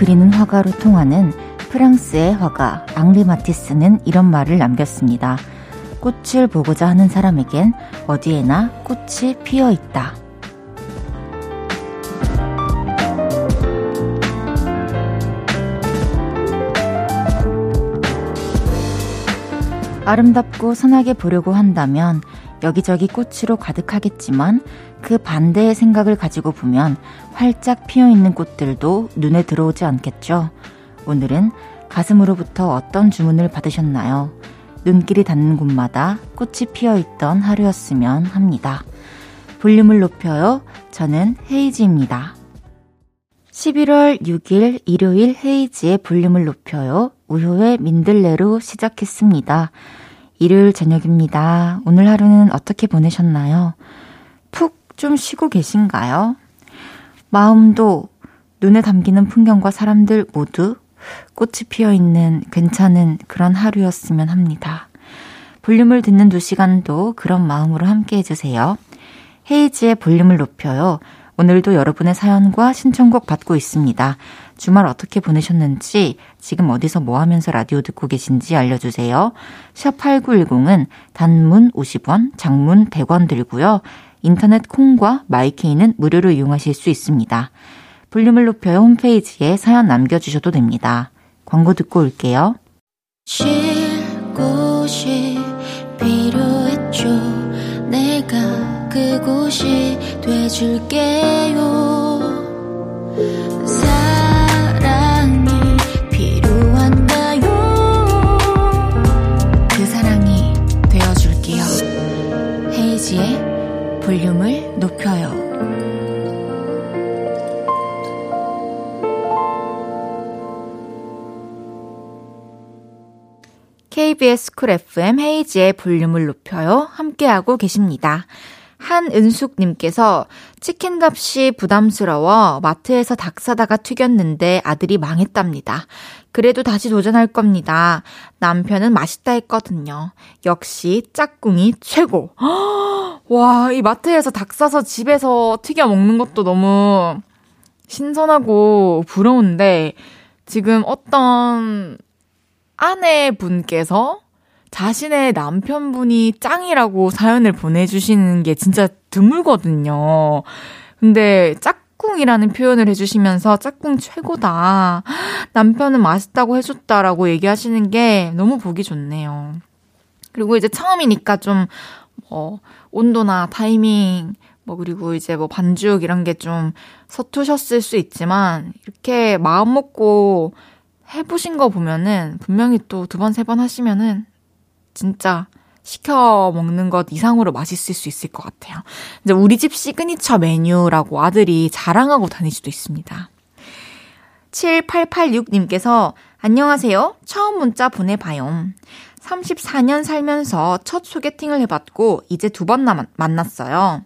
그리는 화가로 통하는 프랑스의 화가 앙리 마티스는 이런 말을 남겼습니다. 꽃을 보고자 하는 사람에겐 어디에나 꽃이 피어 있다. 아름답고 선하게 보려고 한다면 여기저기 꽃으로 가득하겠지만 그 반대의 생각을 가지고 보면 활짝 피어 있는 꽃들도 눈에 들어오지 않겠죠. 오늘은 가슴으로부터 어떤 주문을 받으셨나요? 눈길이 닿는 곳마다 꽃이 피어 있던 하루였으면 합니다. 볼륨을 높여요. 저는 헤이지입니다. 11월 6일 일요일 헤이지의 볼륨을 높여요. 우효의 민들레로 시작했습니다. 일요일 저녁입니다. 오늘 하루는 어떻게 보내셨나요? 푹좀 쉬고 계신가요? 마음도 눈에 담기는 풍경과 사람들 모두 꽃이 피어 있는 괜찮은 그런 하루였으면 합니다. 볼륨을 듣는 두 시간도 그런 마음으로 함께 해주세요. 헤이지의 볼륨을 높여요. 오늘도 여러분의 사연과 신청곡 받고 있습니다. 주말 어떻게 보내셨는지, 지금 어디서 뭐 하면서 라디오 듣고 계신지 알려주세요. 샵 8910은 단문 50원, 장문 100원 들고요. 인터넷 콩과 마이케이는 무료로 이용하실 수 있습니다. 볼륨을 높여요 홈페이지에 사연 남겨주셔도 됩니다. 광고 듣고 올게요. 쉴 곳이 필요했죠. 내가 그곳이 돼줄게요. KBS 쿨 FM 헤이지의 볼륨을 높여요. 함께하고 계십니다. 한은숙님께서 치킨 값이 부담스러워 마트에서 닭 사다가 튀겼는데 아들이 망했답니다. 그래도 다시 도전할 겁니다. 남편은 맛있다 했거든요. 역시 짝꿍이 최고. 와, 이 마트에서 닭 사서 집에서 튀겨 먹는 것도 너무 신선하고 부러운데 지금 어떤 아내분께서 자신의 남편분이 짱이라고 사연을 보내주시는 게 진짜 드물거든요. 근데 짝꿍이라는 표현을 해주시면서 짝꿍 최고다. 남편은 맛있다고 해줬다라고 얘기하시는 게 너무 보기 좋네요. 그리고 이제 처음이니까 좀, 뭐, 온도나 타이밍, 뭐, 그리고 이제 뭐 반죽 이런 게 좀 서투셨을 수 있지만, 이렇게 마음 먹고 해보신 거 보면은 분명히 또 두 번, 세 번 하시면은 진짜 시켜 먹는 것 이상으로 맛있을 수 있을 것 같아요. 이제 우리 집 시그니처 메뉴라고 아들이 자랑하고 다닐 수도 있습니다. 7886님께서 안녕하세요. 처음 문자 보내봐요. 34년 살면서 첫 소개팅을 해봤고 이제 두 번 만났어요.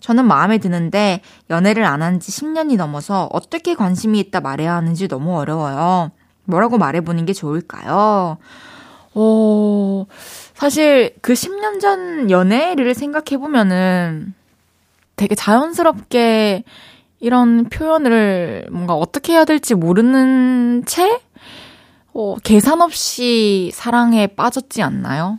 저는 마음에 드는데 연애를 안 한 지 10년이 넘어서 어떻게 관심이 있다 말해야 하는지 너무 어려워요. 뭐라고 말해보는 게 좋을까요? 어, 사실 그 10년 전 연애를 생각해보면은 되게 자연스럽게 이런 표현을 뭔가 어떻게 해야 될지 모르는 채, 어, 계산 없이 사랑에 빠졌지 않나요?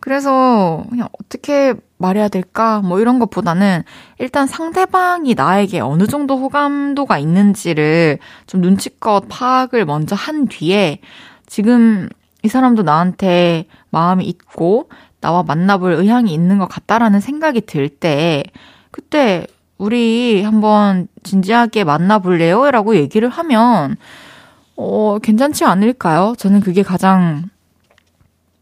그래서 그냥 어떻게 말해야 될까? 뭐 이런 것보다는 일단 상대방이 나에게 어느 정도 호감도가 있는지를 좀 눈치껏 파악을 먼저 한 뒤에 지금 이 사람도 나한테 마음이 있고 나와 만나볼 의향이 있는 것 같다라는 생각이 들 때 그때 우리 한번 진지하게 만나볼래요? 라고 얘기를 하면 어, 괜찮지 않을까요? 저는 그게 가장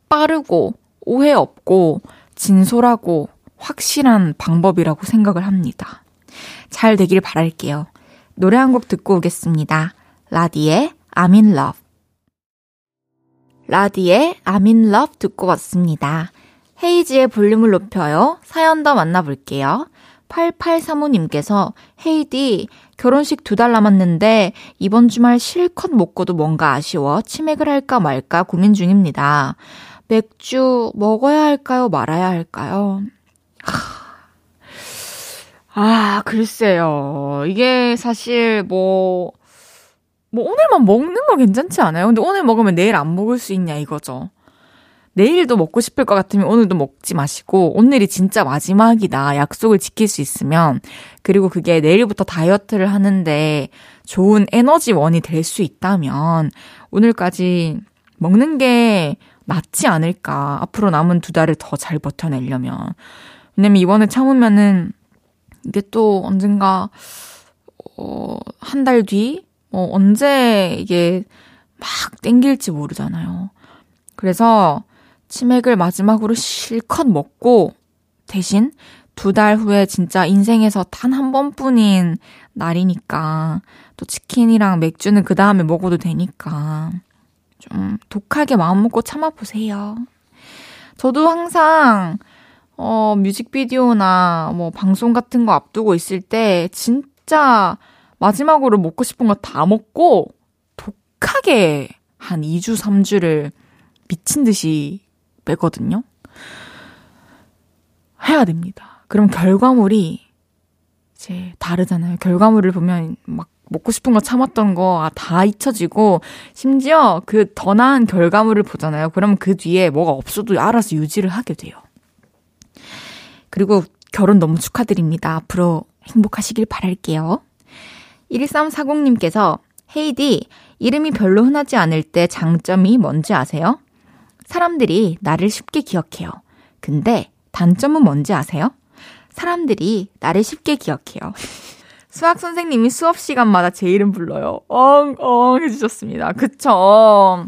빠르고 오해 없고 진솔하고 확실한 방법이라고 생각을 합니다. 잘 되길 바랄게요. 노래 한 곡 듣고 오겠습니다. 라디의 I'm in love. 라디의 I'm in love 듣고 왔습니다. 헤이지의 볼륨을 높여요. 사연 더 만나볼게요. 8835님께서 헤이디 결혼식 두 달 남았는데 이번 주말 실컷 먹고도 뭔가 아쉬워 치맥을 할까 말까 고민 중입니다. 맥주 먹어야 할까요? 말아야 할까요? 아, 글쎄요. 이게 사실 뭐 뭐 오늘만 먹는 거 괜찮지 않아요? 근데 오늘 먹으면 내일 안 먹을 수 있냐 이거죠. 내일도 먹고 싶을 것 같으면 오늘도 먹지 마시고 오늘이 진짜 마지막이다. 약속을 지킬 수 있으면 그리고 그게 내일부터 다이어트를 하는데 좋은 에너지원이 될 수 있다면 오늘까지 먹는 게 낫지 않을까. 앞으로 남은 두 달을 더 잘 버텨내려면. 왜냐면 이번에 참으면은 이게 또 언젠가 어, 한 달 뒤? 어, 언제 이게 막 땡길지 모르잖아요. 그래서 치맥을 마지막으로 실컷 먹고 대신 두 달 후에 진짜 인생에서 단 한 번뿐인 날이니까 또 치킨이랑 맥주는 그 다음에 먹어도 되니까 좀 독하게 마음 먹고 참아보세요. 저도 항상 어, 뮤직비디오나 뭐 방송 같은 거 앞두고 있을 때 진짜 마지막으로 먹고 싶은 거 다 먹고 독하게 한 2주, 3주를 미친 듯이 빼거든요. 해야 됩니다. 그럼 결과물이 이제 다르잖아요. 결과물을 보면 막 먹고 싶은 거 참았던 거 다 잊혀지고 심지어 그 더 나은 결과물을 보잖아요. 그러면 그 뒤에 뭐가 없어도 알아서 유지를 하게 돼요. 그리고 결혼 너무 축하드립니다. 앞으로 행복하시길 바랄게요. 1340님께서 헤이디 이름이 별로 흔하지 않을 때 장점이 뭔지 아세요? 사람들이 나를 쉽게 기억해요. 근데 단점은 뭔지 아세요? 사람들이 나를 쉽게 기억해요. 수학 선생님이 수업 시간마다 제 이름 불러요. 엉 엉 해주셨습니다. 그쵸.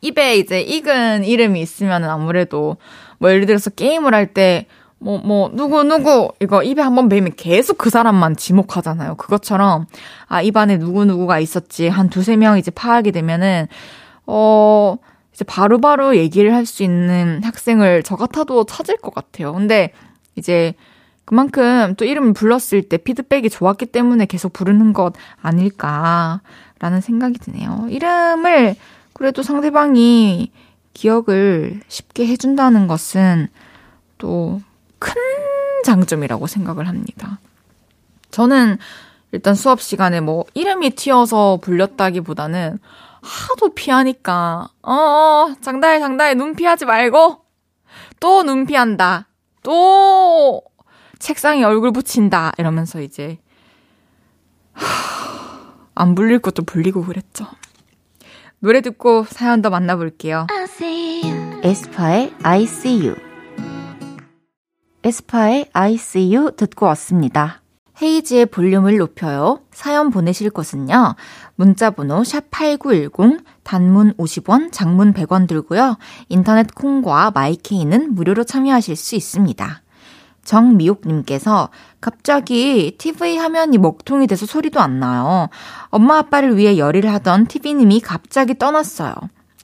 입에 이제 익은 이름이 있으면 아무래도 뭐 예를 들어서 게임을 할 때 뭐, 뭐, 누구, 누구, 이거 입에 한번 베면 계속 그 사람만 지목하잖아요. 그것처럼, 아, 입안에 누구누구가 있었지. 한 두세 명 이제 파악이 되면은, 어, 이제 바로바로 바로 얘기를 할 수 있는 학생을 저 같아도 찾을 것 같아요. 근데 이제 그만큼 또 이름을 불렀을 때 피드백이 좋았기 때문에 계속 부르는 것 아닐까라는 생각이 드네요. 이름을 그래도 상대방이 기억을 쉽게 해준다는 것은 또 큰 장점이라고 생각을 합니다. 저는 일단 수업 시간에 뭐 이름이 튀어서 불렸다기보다는 하도 피하니까, 어, 어, 장다혜, 장다혜, 눈 피하지 말고, 또 눈 피한다. 또, 책상에 얼굴 붙인다. 이러면서 이제, 하, 안 불릴 것도 불리고 그랬죠. 노래 듣고 사연 더 만나볼게요. 에스파의 I see you. 에스파의 I see you 듣고 왔습니다. 헤이지의 볼륨을 높여요. 사연 보내실 곳은요. 문자번호 샵8910, 단문 50원, 장문 100원 들고요. 인터넷 콩과 마이케이는 무료로 참여하실 수 있습니다. 정미옥님께서 갑자기 TV 화면이 먹통이 돼서 소리도 안 나요. 엄마 아빠를 위해 열의를 하던 TV님이 갑자기 떠났어요.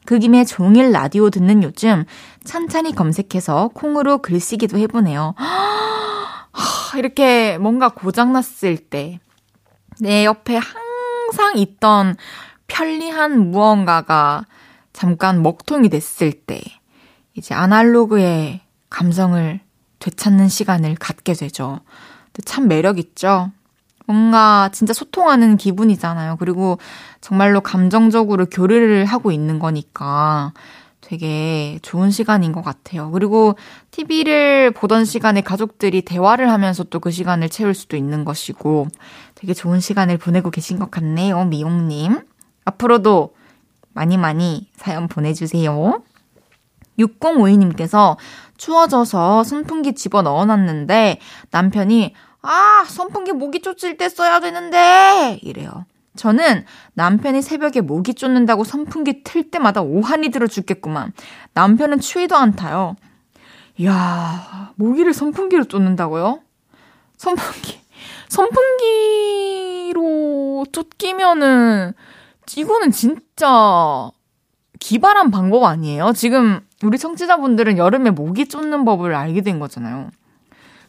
그 김에 종일 라디오 듣는 요즘 찬찬히 검색해서 콩으로 글쓰기도 해보네요. 이렇게 뭔가 고장났을 때 내 옆에 항상 있던 편리한 무언가가 잠깐 먹통이 됐을 때 이제 아날로그의 감성을 되찾는 시간을 갖게 되죠. 참 매력 있죠? 뭔가 진짜 소통하는 기분이잖아요. 그리고 정말로 감정적으로 교류를 하고 있는 거니까 되게 좋은 시간인 것 같아요. 그리고 TV를 보던 시간에 가족들이 대화를 하면서 또 그 시간을 채울 수도 있는 것이고 되게 좋은 시간을 보내고 계신 것 같네요. 미용님. 앞으로도 많이 많이 사연 보내주세요. 6052님께서 추워져서 선풍기 집어 넣어놨는데 남편이 아, 선풍기 모기 쫓을 때 써야 되는데 이래요. 저는 남편이 새벽에 모기 쫓는다고 선풍기 틀 때마다 오한이 들어 죽겠구만. 남편은 추위도 안 타요. 이야, 모기를 선풍기로 쫓는다고요? 선풍기, 선풍기로 쫓기면은, 이거는 진짜 기발한 방법 아니에요? 지금 우리 청취자분들은 여름에 모기 쫓는 법을 알게 된 거잖아요.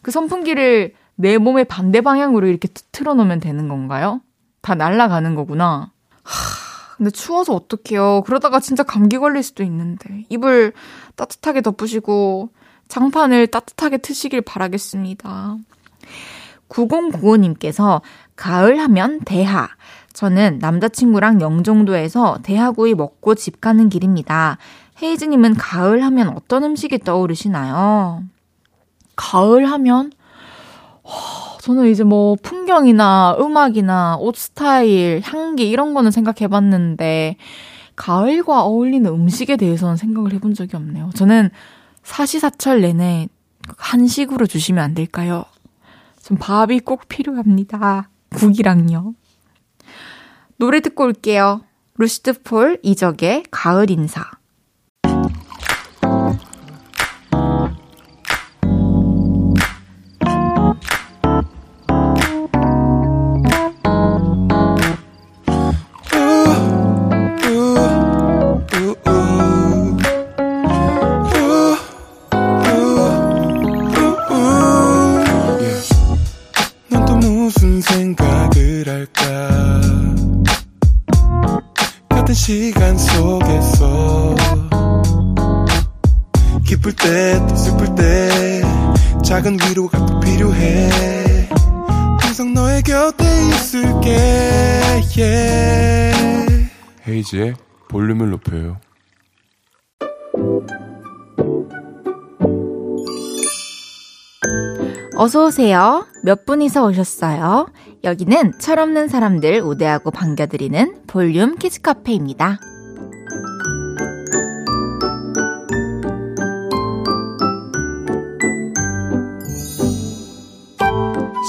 그 선풍기를 내 몸의 반대 방향으로 이렇게 틀어놓으면 되는 건가요? 다 날아가는 거구나. 하, 근데 추워서 어떡해요. 그러다가 진짜 감기 걸릴 수도 있는데. 이불 따뜻하게 덮으시고 장판을 따뜻하게 트시길 바라겠습니다. 9095님께서 가을 하면 대하. 저는 남자친구랑 영종도에서 대하구이 먹고 집 가는 길입니다. 헤이즈님은 가을 하면 어떤 음식이 떠오르시나요? 가을 하면, 저는 이제 뭐 풍경이나 음악이나 옷 스타일, 향기 이런 거는 생각해 봤는데, 가을과 어울리는 음식에 대해서는 생각을 해본 적이 없네요. 저는 사시사철 내내 한식으로 주시면 안 될까요? 좀 밥이 꼭 필요합니다. 국이랑요. 노래 듣고 올게요. 루시드 폴 이적의 가을 인사. 어서오세요. 몇 분이서 오셨어요? 여기는 철없는 사람들 우대하고 반겨드리는 볼륨 키즈카페입니다.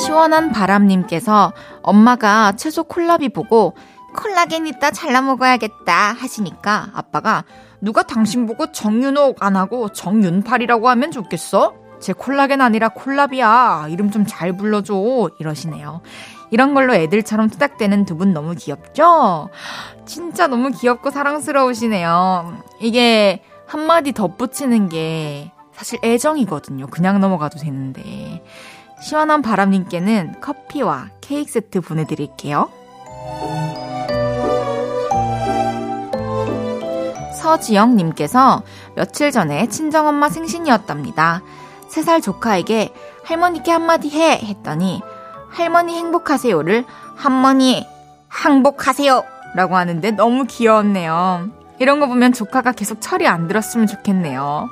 시원한 바람님께서 엄마가 채소 콜라비 보고 콜라겐 있다 잘라 먹어야겠다 하시니까 아빠가 누가 당신 보고 정윤옥 안 하고 정윤팔이라고 하면 좋겠어? 제 콜라겐 아니라 콜라비야. 이름 좀 잘 불러줘. 이러시네요. 이런 걸로 애들처럼 투닥대는 두 분 너무 귀엽죠? 진짜 너무 귀엽고 사랑스러우시네요. 이게 한마디 덧붙이는 게 사실 애정이거든요. 그냥 넘어가도 되는데. 시원한 바람님께는 커피와 케이크 세트 보내드릴게요. 서지영님께서 며칠 전에 친정엄마 생신이었답니다. 3살 조카에게 할머니께 한마디 해 했더니 할머니 행복하세요를 할머니 항복하세요 라고 하는데 너무 귀여웠네요. 이런 거 보면 조카가 계속 철이 안 들었으면 좋겠네요.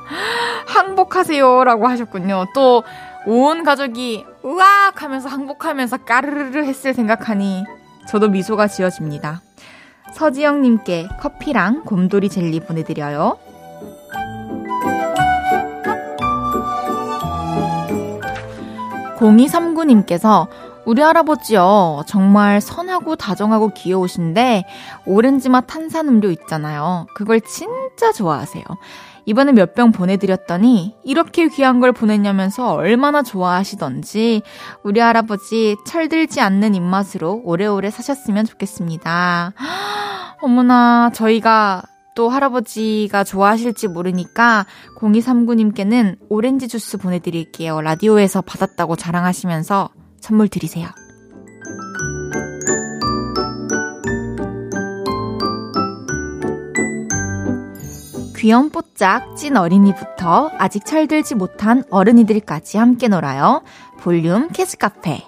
항복하세요 라고 하셨군요. 또 온 가족이 우악 하면서 항복하면서 까르르르 했을 생각하니 저도 미소가 지어집니다. 서지영님께 커피랑 곰돌이 젤리 보내드려요. 0239님께서 우리 할아버지요. 정말 선하고 다정하고 귀여우신데 오렌지 맛 탄산음료 있잖아요. 그걸 진짜 좋아하세요. 이번에 몇 병 보내드렸더니 이렇게 귀한 걸 보냈냐면서 얼마나 좋아하시던지 우리 할아버지 철들지 않는 입맛으로 오래오래 사셨으면 좋겠습니다. 어머나 저희가 또 할아버지가 좋아하실지 모르니까 0239님께는 오렌지 주스 보내드릴게요. 라디오에서 받았다고 자랑하시면서 선물 드리세요. 귀염 뽀짝 찐 어린이부터 아직 철들지 못한 어른이들까지 함께 놀아요. 볼륨 키즈 카페.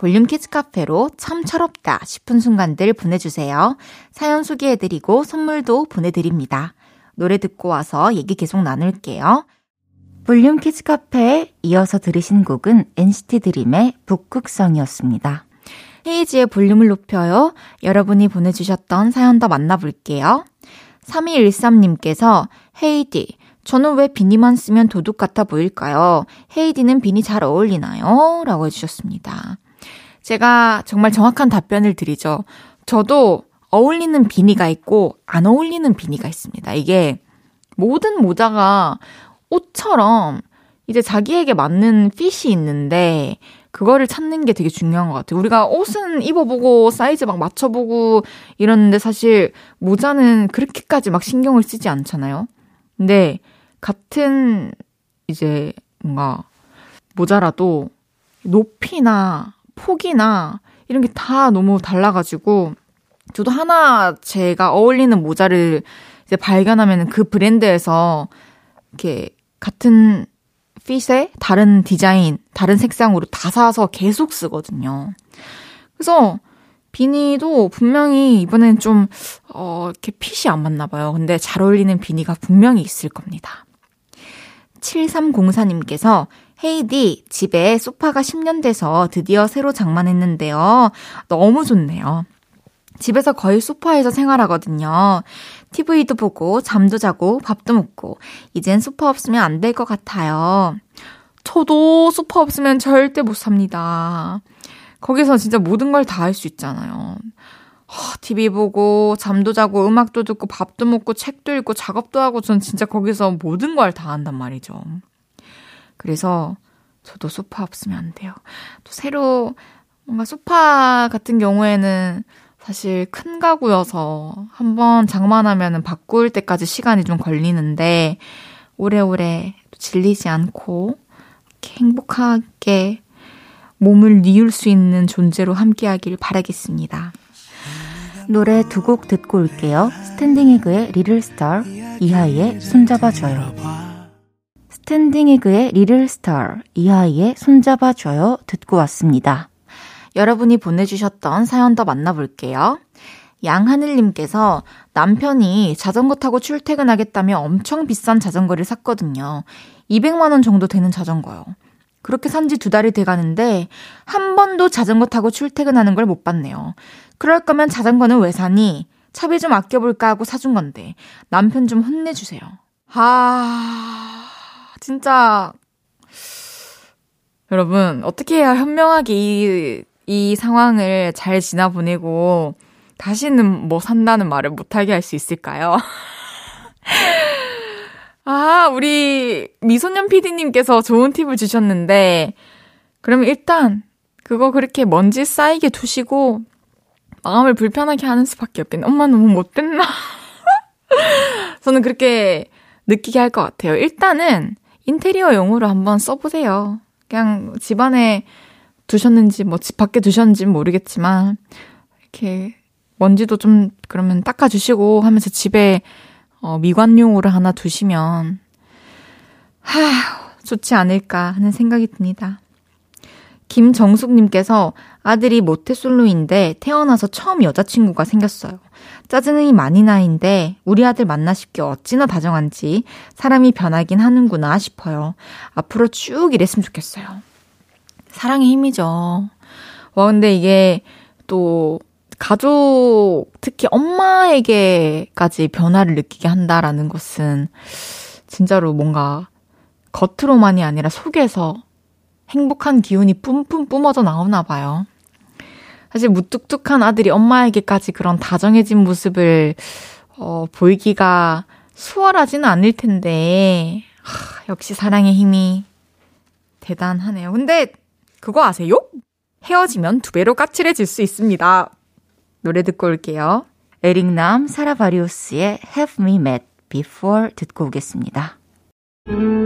볼륨 키즈 카페로 참 철없다 싶은 순간들 보내주세요. 사연 소개해드리고 선물도 보내드립니다. 노래 듣고 와서 얘기 계속 나눌게요. 볼륨 키즈 카페에 이어서 들으신 곡은 NCT 드림의 북극성이었습니다. 헤이즈의 볼륨을 높여요. 여러분이 보내주셨던 사연 더 만나볼게요. 3213님께서 헤이디, 저는 왜 비니만 쓰면 도둑 같아 보일까요? 헤이디는 비니 잘 어울리나요? 라고 해주셨습니다. 제가 정말 정확한 답변을 드리죠. 저도 어울리는 비니가 있고 안 어울리는 비니가 있습니다. 이게 모든 모자가 옷처럼 이제 자기에게 맞는 핏이 있는데 그거를 찾는 게 되게 중요한 것 같아요. 우리가 옷은 입어보고 사이즈 막 맞춰보고 이러는데 사실 모자는 그렇게까지 막 신경을 쓰지 않잖아요. 근데 같은 이제 뭔가 모자라도 높이나 폭이나 이런 게 다 너무 달라가지고 저도 하나 제가 어울리는 모자를 이제 발견하면 그 브랜드에서 이렇게 같은 핏에 다른 디자인, 다른 색상으로 다 사서 계속 쓰거든요. 그래서 비니도 분명히 이번엔 좀, 어, 이렇게 핏이 안 맞나 봐요. 근데 잘 어울리는 비니가 분명히 있을 겁니다. 7304님께서 헤이디, 집에 소파가 10년 돼서 드디어 새로 장만했는데요. 너무 좋네요. 집에서 거의 소파에서 생활하거든요. TV도 보고, 잠도 자고, 밥도 먹고, 이젠 소파 없으면 안 될 것 같아요. 저도 소파 없으면 절대 못 삽니다. 거기서 진짜 모든 걸 다 할 수 있잖아요. TV 보고, 잠도 자고, 음악도 듣고, 밥도 먹고, 책도 읽고, 작업도 하고, 전 진짜 거기서 모든 걸 다 한단 말이죠. 그래서 저도 소파 없으면 안 돼요. 또 새로 뭔가 소파 같은 경우에는 사실 큰 가구여서 한번 장만하면은 바꿀 때까지 시간이 좀 걸리는데 오래오래 질리지 않고 행복하게 몸을 뉘울 수 있는 존재로 함께하길 바라겠습니다. 노래 두 곡 듣고 올게요. 스탠딩 에그의 Little Star, 이하이의 손잡아줘요. 스탠딩 에그의 Little Star, 이하이의 손잡아줘요 듣고 왔습니다. 여러분이 보내주셨던 사연 더 만나볼게요. 양하늘님께서 남편이 자전거 타고 출퇴근하겠다며 엄청 비싼 자전거를 샀거든요. 200만원 정도 되는 자전거요. 그렇게 산 지 두 달이 돼 가는데 한 번도 자전거 타고 출퇴근하는 걸 못 봤네요. 그럴 거면 자전거는 왜 사니? 차비 좀 아껴볼까 하고 사준 건데 남편 좀 혼내주세요. 아, 진짜 여러분 어떻게 해야 현명하게 이, 이 상황을 잘 지나보내고 다시는 뭐 산다는 말을 못하게 할 수 있을까요? 아, 우리 미소년 PD님께서 좋은 팁을 주셨는데, 그러면 일단, 그거 그렇게 먼지 쌓이게 두시고, 마음을 불편하게 하는 수밖에 없겠네. 엄마 너무 못됐나? 저는 그렇게 느끼게 할 것 같아요. 일단은, 인테리어 용으로 한번 써보세요. 그냥 집 안에 두셨는지, 뭐 집 밖에 두셨는지 모르겠지만, 이렇게 먼지도 좀 그러면 닦아주시고 하면서 집에 어, 미관용으로 하나 두시면, 하, 좋지 않을까 하는 생각이 듭니다. 김정숙님께서 아들이 모태솔로인데 태어나서 처음 여자친구가 생겼어요. 짜증이 많이 나인데 우리 아들 만나 싶게 어찌나 다정한지 사람이 변하긴 하는구나 싶어요. 앞으로 쭉 이랬으면 좋겠어요. 사랑의 힘이죠. 와, 근데 이게 또 가족, 특히 엄마에게까지 변화를 느끼게 한다라는 것은 진짜로 뭔가 겉으로만이 아니라 속에서 행복한 기운이 뿜뿜 뿜어져 나오나 봐요. 사실 무뚝뚝한 아들이 엄마에게까지 그런 다정해진 모습을 어, 보이기가 수월하지는 않을 텐데 하, 역시 사랑의 힘이 대단하네요. 근데 그거 아세요? 헤어지면 두 배로 까칠해질 수 있습니다. 노래 듣고 올게요. 에릭남 사라 바리우스의 Have Me Met Before 듣고 오겠습니다. 헤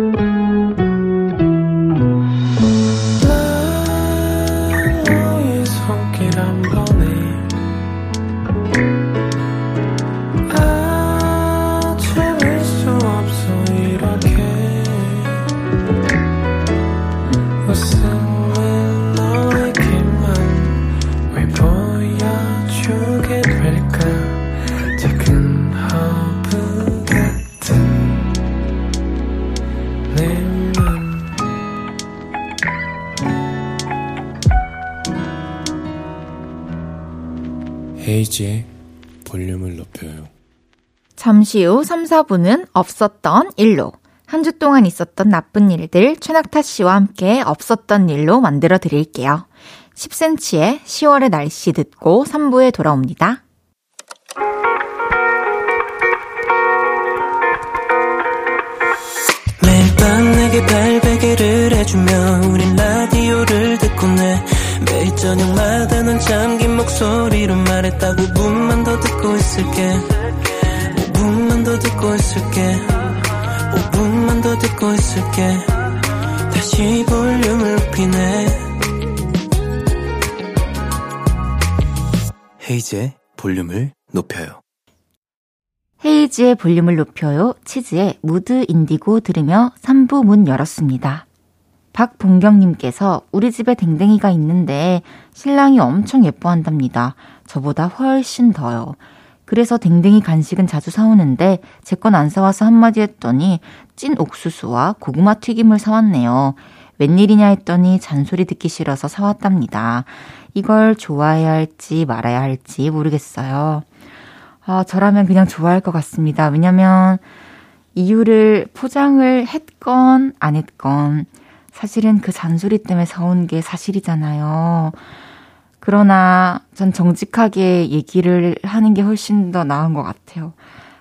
잠시 후 3, 4분은 없었던 일로 한 주 동안 있었던 나쁜 일들 최낙타 씨와 함께 없었던 일로 만들어 드릴게요. 10cm의 10월의 날씨 듣고 3부에 돌아옵니다. 매일 밤 내게 발베개를 해주며 우린 라디오를 듣고 내 매일 저녁마다 넌 잠긴 목소리로 말했다 5분만 더 듣고 있을게 5분만 더 듣고 있을게 5분만 더 듣고 있을게 다시 볼륨을 높이네 헤이즈의 볼륨을 높여요 헤이즈의 볼륨을 높여요 치즈의 무드 인디고 들으며 3부 문 열었습니다. 박봉경님께서 우리 집에 댕댕이가 있는데 신랑이 엄청 예뻐한답니다. 저보다 훨씬 더요. 그래서 댕댕이 간식은 자주 사오는데 제 건 안 사와서 한마디 했더니 찐 옥수수와 고구마 튀김을 사왔네요. 웬일이냐 했더니 잔소리 듣기 싫어서 사왔답니다. 이걸 좋아해야 할지 말아야 할지 모르겠어요. 아, 저라면 그냥 좋아할 것 같습니다. 왜냐면 이유를 포장을 했건 안 했건 사실은 그 잔소리 때문에 사온 게 사실이잖아요. 그러나 전 정직하게 얘기를 하는 게 훨씬 더 나은 것 같아요.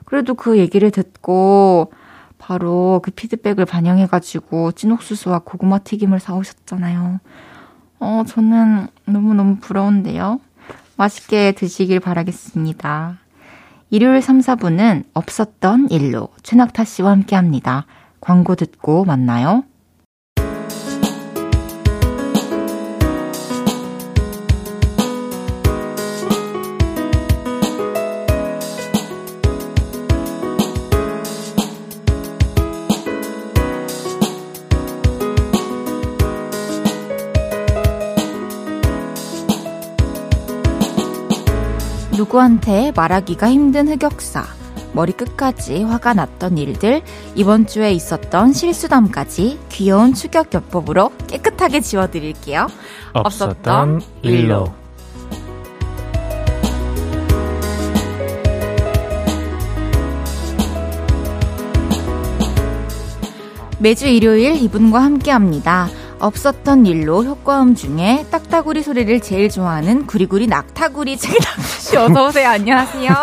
그래도 그 얘기를 듣고 바로 그 피드백을 반영해가지고 찐옥수수와 고구마 튀김을 사오셨잖아요. 어, 저는 너무너무 부러운데요. 맛있게 드시길 바라겠습니다. 일요일 3, 4분은 없었던 일로 최낙타 씨와 함께 합니다. 광고 듣고 만나요. 누구한테 말하기가 힘든 흑역사. 머리 끝까지 화가 났던 일들, 이번 주에 있었던 실수담까지 귀여운 추격 요법으로 깨끗하게 지워드릴게요. 없었던 일로. 매주 일요일 이분과 함께 합니다. 없었던 일로 효과음 중에 딱따구리 소리를 제일 좋아하는 구리구리 낙타구리 최낙씨 어서 오세요. 안녕하세요.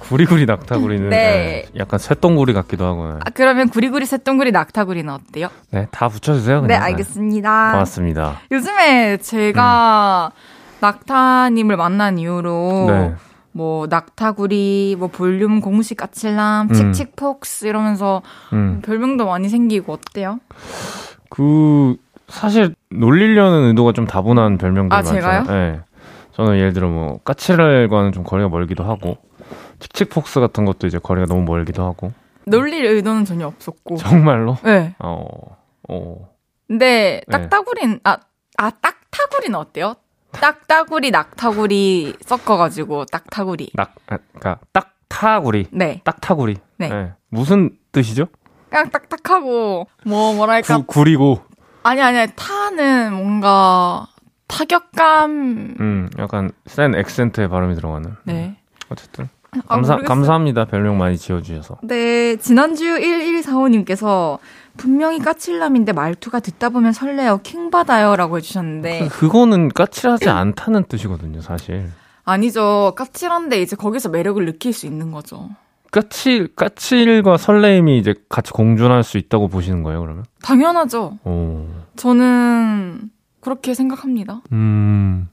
구리구리 낙타구리는 네. 네, 약간 쇳덩구리 같기도 하고. 아, 그러면 구리구리 새똥구리 낙타구리는 어때요? 네, 다 붙여주세요. 네, 그냥. 알겠습니다. 고맙습니다. 요즘에 제가 낙타님을 만난 이후로 네. 뭐 낙타구리, 뭐 볼륨 공식 까칠남, 음. 칙칙폭스 이러면서 음. 별명도 많이 생기고 어때요? 그 사실 놀리려는 의도가 좀 다분한 별명들 아, 많죠. 제가요? 네. 저는 예를 들어 뭐 까칠과는 좀 거리가 멀기도 하고 칙칙폭스 같은 것도 이제 거리가 너무 멀기도 하고 놀릴 의도는 전혀 없었고. 정말로 네. 어. 어. 근데 네. 딱따구리는 아, 아 딱타구리는 어때요? 딱따구리, 낙타구리 섞어가지고 딱타구리. 낙 아, 그러니까 딱타구리. 네. 딱타구리. 네. 무슨 뜻이죠? 그냥 딱딱하고 뭐 뭐랄까 구, 구리고 아니 아니 타는 뭔가 타격감. 음, 약간 센 액센트의 발음이 들어가는. 네. 어쨌든 아, 감사 모르겠어요. 감사합니다. 별명 많이 지어 주셔서. 네, 지난주 1145님께서 분명히 까칠남인데 말투가 듣다 보면 설레요. 킹 받아요라고 해주셨는데 그거는 까칠하지 않다는 뜻이거든요, 사실. 아니죠. 까칠한데 이제 거기서 매력을 느낄 수 있는 거죠. 까칠 까칠과 설레임이 이제 같이 공존할 수 있다고 보시는 거예요, 그러면? 당연하죠. 오. 저는 그렇게 생각합니다. 음.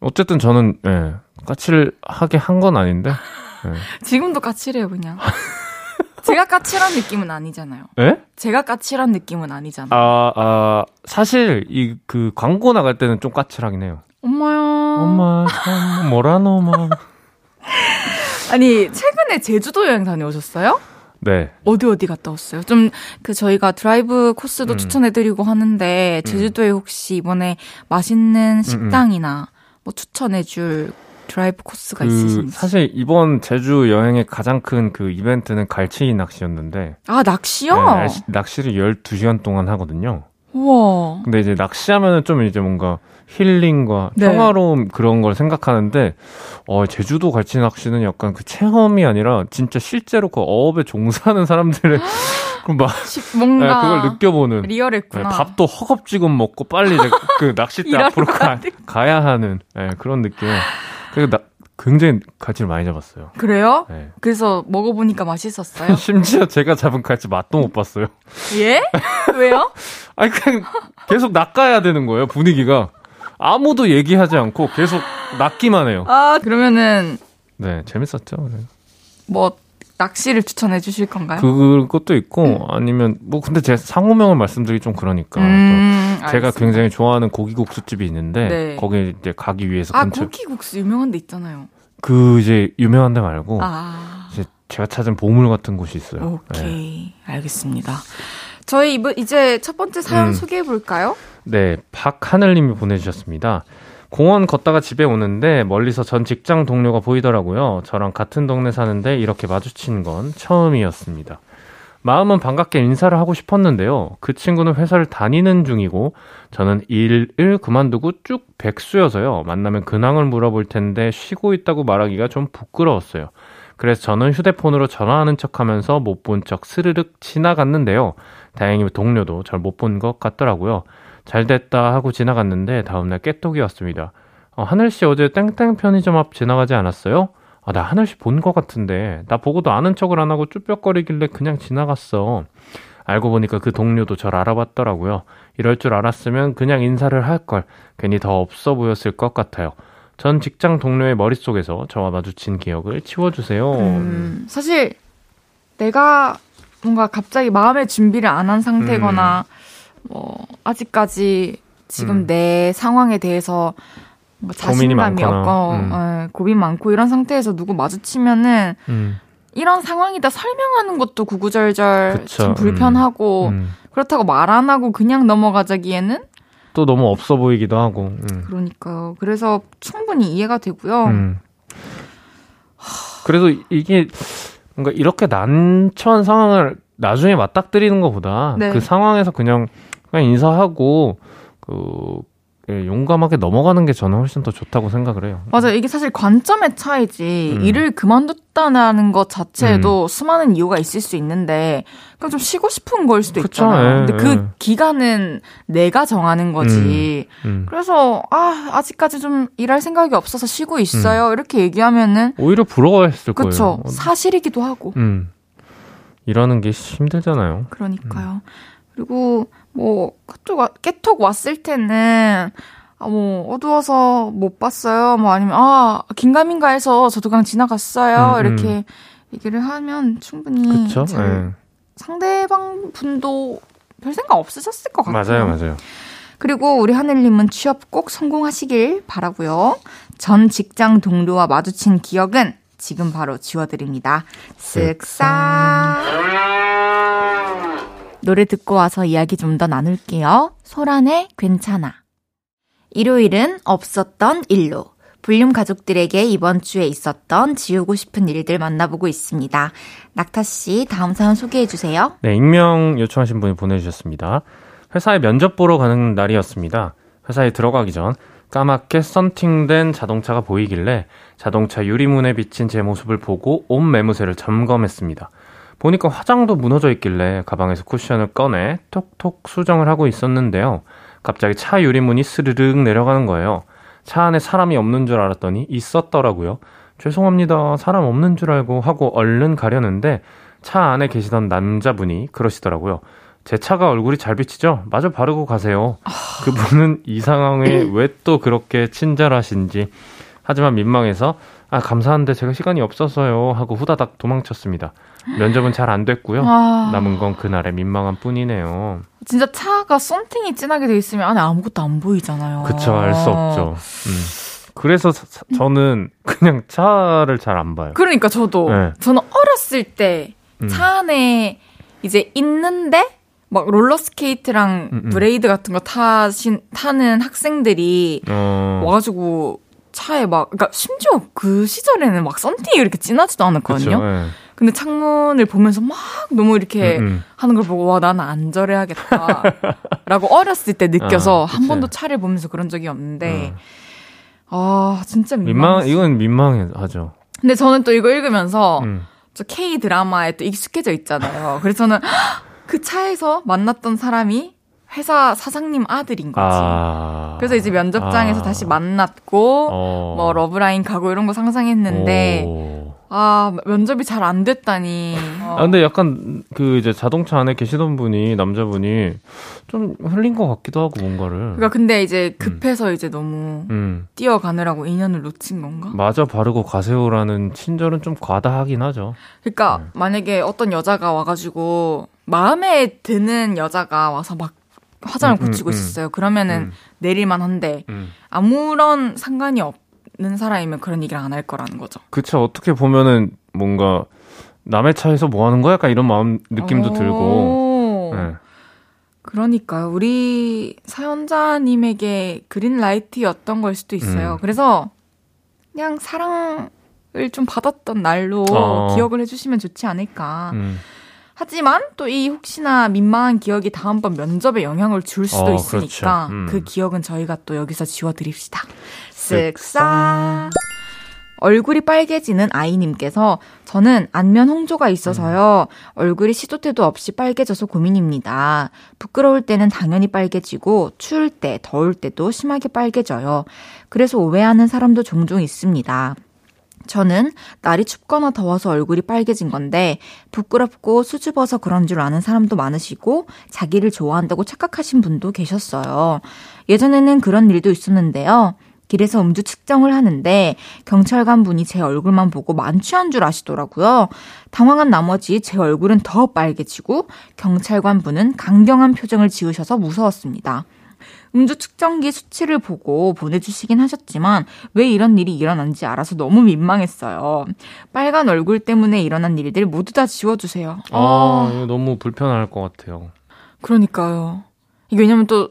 어쨌든 저는 예. 까칠하게 한 건 아닌데. 예. 지금도 까칠해요, 그냥. 제가 까칠한 느낌은 아니잖아요. 예? 제가 까칠한 느낌은 아니잖아요. 아, 아, 사실 이 그 광고 나갈 때는 좀 까칠하긴 해요. 엄마야. 엄마 참 뭐라 너마. 아니, 최근에 제주도 여행 다녀오셨어요? 네. 어디 어디 갔다 왔어요? 좀 그 저희가 드라이브 코스도 음. 추천해드리고 하는데 제주도에 혹시 이번에 맛있는 식당이나 뭐 추천해줄 드라이브 코스가 그 있으신지? 사실 이번 제주 여행의 가장 큰 그 이벤트는 갈치 낚시였는데 아 낚시요? 네, 낚시- 낚시를 12시간 동안 하거든요. 우와. 근데 이제 낚시하면은 좀 이제 뭔가 힐링과 네. 평화로움 그런 걸 생각하는데 어 제주도 갈치 낚시는 약간 그 체험이 아니라 진짜 실제로 그 어업에 종사하는 사람들의 그막 시- 뭔가 네, 그걸 느껴보는 네, 리얼했구나. 밥도 허겁지겁 먹고 빨리 그 낚싯대 앞으로 가, 가야 하는 네, 그런 느낌. 그리고 나 굉장히 갈치를 많이 잡았어요. 그래요? 네. 그래서 먹어보니까 맛있었어요? 심지어 제가 잡은 갈치 맛도 못 봤어요. 예? 왜요? 아니 그냥 계속 낚아야 되는 거예요 분위기가 아무도 얘기하지 않고 계속 낚기만 해요. 아 그러면은 네 재밌었죠. 네. 뭐 낚시를 추천해 주실 건가요? 그것도 있고 아니면 뭐 근데 제 상호명을 말씀드리기 좀 그러니까 음, 또 제가 알겠습니다. 굉장히 좋아하는 고기국수집이 있는데 네. 거기 이제 가기 위해서 아 근처 고기국수 유명한 데 있잖아요. 그 이제 유명한 데 말고 아 이제 제가 찾은 보물 같은 곳이 있어요. 네. 오케이 알겠습니다. 저희 이번 이제 첫 번째 사연 음. 소개해 볼까요? 네, 박하늘님이 보내주셨습니다. 공원 걷다가 집에 오는데 멀리서 전 직장 동료가 보이더라고요. 저랑 같은 동네 사는데 이렇게 마주친 건 처음이었습니다. 마음은 반갑게 인사를 하고 싶었는데요. 그 친구는 회사를 다니는 중이고 저는 일을 그만두고 쭉 백수여서요. 만나면 근황을 물어볼 텐데 쉬고 있다고 말하기가 좀 부끄러웠어요. 그래서 저는 휴대폰으로 전화하는 척 하면서 못 본 척 스르륵 지나갔는데요. 다행히 동료도 절 못 본 것 같더라고요. 잘 됐다 하고 지나갔는데 다음날 깨똑이었습니다. 어, 하늘씨 어제 땡땡 편의점 앞 지나가지 않았어요? 아, 나 하늘씨 본 것 같은데 나 보고도 아는 척을 안 하고 쭈뼛거리길래 그냥 지나갔어. 알고 보니까 그 동료도 절 알아봤더라고요. 이럴 줄 알았으면 그냥 인사를 할 걸. 괜히 더 없어 보였을 것 같아요. 전 직장 동료의 머릿속에서 저와 마주친 기억을 치워주세요. 음, 사실 내가 뭔가 갑자기 마음의 준비를 안 한 상태거나 뭐 아직까지 지금 음. 내 상황에 대해서 뭐 자신감이 없고 음. 예, 고민 많고 이런 상태에서 누구 마주치면은 음, 이런 상황이다 설명하는 것도 구구절절 그쵸, 좀 불편하고 음. 그렇다고 말 안 하고 그냥 넘어가자기에는 또 너무 없어 보이기도 하고. 음. 그러니까요. 그래서 충분히 이해가 되고요. 음. 그래도 이게 뭔가 이렇게 난처한 상황을 나중에 맞닥뜨리는 것보다 네. 그 상황에서 그냥 그냥 인사하고 그 예, 용감하게 넘어가는 게 저는 훨씬 더 좋다고 생각을 해요. 맞아. 이게 사실 관점의 차이지. 음. 일을 그만뒀다는 것 자체에도 수많은 이유가 있을 수 있는데, 그럼 좀 쉬고 싶은 걸 수도 그쵸, 있잖아요. 예, 근데 그 예. 기간은 내가 정하는 거지. 음. 그래서, 아, 아직까지 좀 일할 생각이 없어서 쉬고 있어요. 이렇게 얘기하면은, 오히려 부러워했을 그쵸. 거예요. 사실이기도 하고. 음. 일하는 게 힘들잖아요. 그러니까요. 그리고 뭐 카톡 와- 깨톡 왔을 때는 아, 뭐 어두워서 못 봤어요. 뭐 아니면 아 긴가민가 해서 저도 그냥 지나갔어요. 음, 이렇게 얘기를 하면 충분히 그쵸? 잘 예. 상대방 분도 별 생각 없으셨을 것 같아요. 맞아요, 맞아요. 그리고 우리 하늘님은 취업 꼭 성공하시길 바라고요. 전 직장 동료와 마주친 기억은 지금 바로 지워드립니다. 쓱싹. 노래 듣고 와서 이야기 좀 더 나눌게요. 소란의 괜찮아. 일요일은 없었던 일로. 볼륨 가족들에게 이번 주에 있었던 지우고 싶은 일들 만나보고 있습니다. 낙타 씨, 다음 사연 소개해 주세요. 네, 익명 요청하신 분이 보내주셨습니다. 회사에 면접 보러 가는 날이었습니다. 회사에 들어가기 전 까맣게 썬팅된 자동차가 보이길래 자동차 유리문에 비친 제 모습을 보고 옷 매무새를 점검했습니다. 보니까 화장도 무너져 있길래 가방에서 쿠션을 꺼내 톡톡 수정을 하고 있었는데요. 갑자기 차 유리문이 스르륵 내려가는 거예요. 차 안에 사람이 없는 줄 알았더니 있었더라고요. 죄송합니다. 사람 없는 줄 알고 하고 얼른 가려는데 차 안에 계시던 남자분이 그러시더라고요. 제 차가 얼굴이 잘 비치죠? 마저 바르고 가세요. 그분은 이 상황에 왜 또 그렇게 친절하신지. 하지만 민망해서 아 감사한데 제가 시간이 없어서요 하고 후다닥 도망쳤습니다. 면접은 잘 안 됐고요. 아, 남은 건 그날의 민망한 뿐이네요. 진짜 차가 썬팅이 진하게 돼 있으면 안에 아무것도 안 보이잖아요. 그쵸, 알 수 없죠. 음. 그래서 사- 사- 저는 그냥 차를 잘 안 봐요. 그러니까 저도 네. 저는 어렸을 때 음. 차 안에 이제 있는데 막 롤러스케이트랑 음, 음. 블레이드 같은 거 타신 타는 학생들이 어, 와가지고 차에 막 그러니까 심지어 그 시절에는 막 썬팅이 그렇게 진하지도 않았거든요. 그쵸, 예. 근데 창문을 보면서 막 너무 이렇게 음, 음. 하는 걸 보고 와 나는 안 저래야겠다라고 어렸을 때 느껴서 아, 한. 번도 차를 보면서 그런 적이 없는데 음. 아 진짜 민망. 민망 이건 민망하죠. 근데 저는 또 이거 읽으면서 음. 저 K 드라마에 또 익숙해져 있잖아요. 그래서 저는 그 차에서 만났던 사람이 회사 사장님 아들인 거지. 아. 그래서 이제 면접장에서 아. 다시 만났고 어. 뭐 러브라인 가고 이런 거 상상했는데 오. 아 면접이 잘 안 됐다니. 어. 아, 근데 약간 그 이제 자동차 안에 계시던 분이 남자분이 좀 흘린 것 같기도 하고 뭔가를. 그러니까 근데 이제 급해서 이제 너무 음. 뛰어가느라고 인연을 놓친 건가? 마저 바르고 가세요라는 친절은 좀 과다하긴 하죠. 그러니까 네. 만약에 어떤 여자가 와가지고 마음에 드는 여자가 와서 막 화장을 음, 음, 고치고 음. 있었어요. 그러면은 음. 내릴만 한데 음. 아무런 상관이 없는 사람이면 그런 얘기를 안 할 거라는 거죠. 그쵸. 어떻게 보면은 뭔가 남의 차에서 뭐 하는 거야? 약간 이런 마음 느낌도 들고. 오. 네. 그러니까요. 우리 사연자님에게 그린라이트였던 걸 수도 있어요. 음. 그래서 그냥 사랑을 좀 받았던 날로 어. 기억을 해주시면 좋지 않을까. 음. 하지만 또 이 혹시나 민망한 기억이 다음번 면접에 영향을 줄 수도 어, 있으니까 그렇죠. 음. 그 기억은 저희가 또 여기서 지워드립시다. 쓱싹. 얼굴이 빨개지는 아이님께서 저는 안면 홍조가 있어서요. 얼굴이 시도 때도 없이 빨개져서 고민입니다. 부끄러울 때는 당연히 빨개지고 추울 때, 더울 때도 심하게 빨개져요. 그래서 오해하는 사람도 종종 있습니다. 저는 날이 춥거나 더워서 얼굴이 빨개진 건데 부끄럽고 수줍어서 그런 줄 아는 사람도 많으시고 자기를 좋아한다고 착각하신 분도 계셨어요. 예전에는 그런 일도 있었는데요. 길에서 음주 측정을 하는데 경찰관 분이 제 얼굴만 보고 만취한 줄 아시더라고요. 당황한 나머지 제 얼굴은 더 빨개지고 경찰관 분은 강경한 표정을 지으셔서 무서웠습니다. 음주 측정기 수치를 보고 보내주시긴 하셨지만 왜 이런 일이 일어난지 알아서 너무 민망했어요. 빨간 얼굴 때문에 일어난 일들 모두 다 지워주세요. 아, 이거 너무 불편할 것 같아요. 그러니까요. 이게 왜냐면 또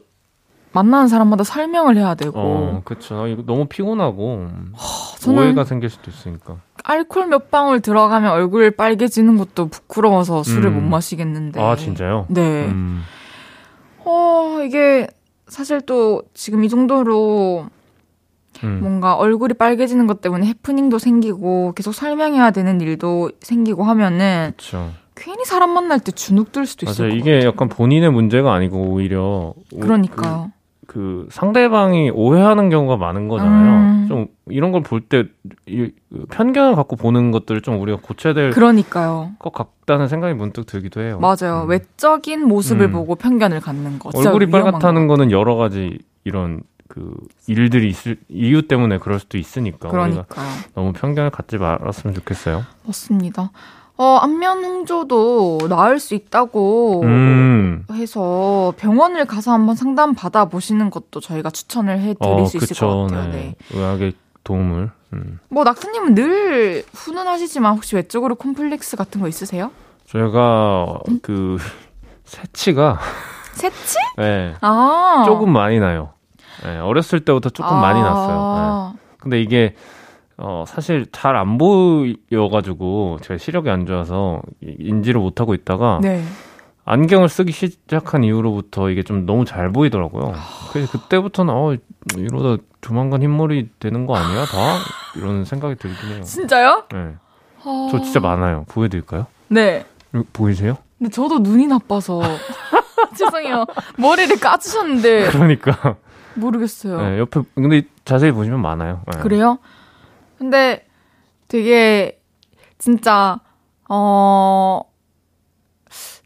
만나는 사람마다 설명을 해야 되고 어, 그쵸. 이거 너무 피곤하고 저는- 오해가 생길 수도 있으니까. 알코올 몇 방울 들어가면 얼굴 빨개지는 것도 부끄러워서 술을 음. 못 마시겠는데. 아, 진짜요? 네. 음. 어, 이게 사실 또 지금 이 정도로 음. 뭔가 얼굴이 빨개지는 것 때문에 해프닝도 생기고 계속 설명해야 되는 일도 생기고 하면은 그쵸. 괜히 사람 만날 때 주눅 들 수도 맞아요. 것 이게 같아요. 약간 본인의 문제가 아니고 오히려 오- 그러니까요. 그, 그 상대방이 오해하는 경우가 많은 거잖아요. 음. 좀 이런 걸 볼 때 편견을 갖고 보는 것들을 좀 우리가 고쳐야 될것 그러니까요. 같다는 생각이 문득 들기도 해요. 맞아요. 음. 외적인 모습을 음. 보고 편견을 갖는 거. 얼굴이 빨갛다는 거. 거는 여러 가지 이런 그 일들이 있을 이유 때문에 그럴 수도 있으니까 우리가 그러니까요. 너무 편견을 갖지 말았으면 좋겠어요. 맞습니다. 어, 안면 홍조도 나을 수 있다고 음. 해서 병원을 가서 한번 상담 받아 보시는 것도 저희가 추천을 해 드릴 어, 수 있을 그쵸. 것 같아요. 네. 네. 의학의 도움을. 음. 뭐 낙타님은 늘 훈훈하시지만 혹시 외적으로 콤플렉스 같은 거 있으세요? 저희가 그 새치가 새치? 네, 아 조금 많이 나요. 네, 어렸을 때부터 조금 많이 났어요. 네. 근데 이게 어 사실 잘 안 보여가지고 제가 시력이 안 좋아서 이- 인지를 못하고 있다가 네. 안경을 쓰기 시작한 이후로부터 이게 좀 너무 잘 보이더라고요. 그래서 그때부터는 어 이러다 조만간 흰머리 되는 거 아니야 다 이런 생각이 들긴 해요. 진짜요? 네. 어... 저 진짜 많아요. 보여드릴까요? 네. 이거 보이세요? 근데 저도 눈이 나빠서 죄송해요. 머리를 까주셨는데 그러니까 모르겠어요. 네, 옆에 근데 자세히 보시면 많아요. 네. 그래요? 근데 되게 진짜 어